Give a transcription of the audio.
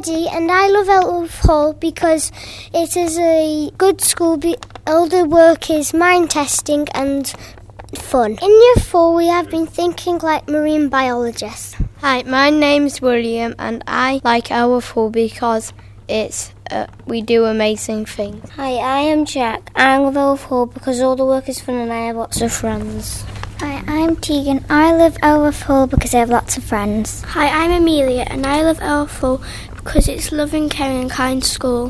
Eddie, and I love Elworth Hall because it is a good school. Be- all the work is mind testing and fun. In year four, we have been thinking like marine biologists. Hi, my name's William, and I like our Hall because it's uh, we do amazing things. Hi, I am Jack. I love Elworth Hall because all the work is fun and I have lots of friends. Hi, I'm Tegan. I love Elworth Hall because I have lots of friends. Hi, I'm Amelia, and I love Elworth Hall because it's loving, caring, and kind school.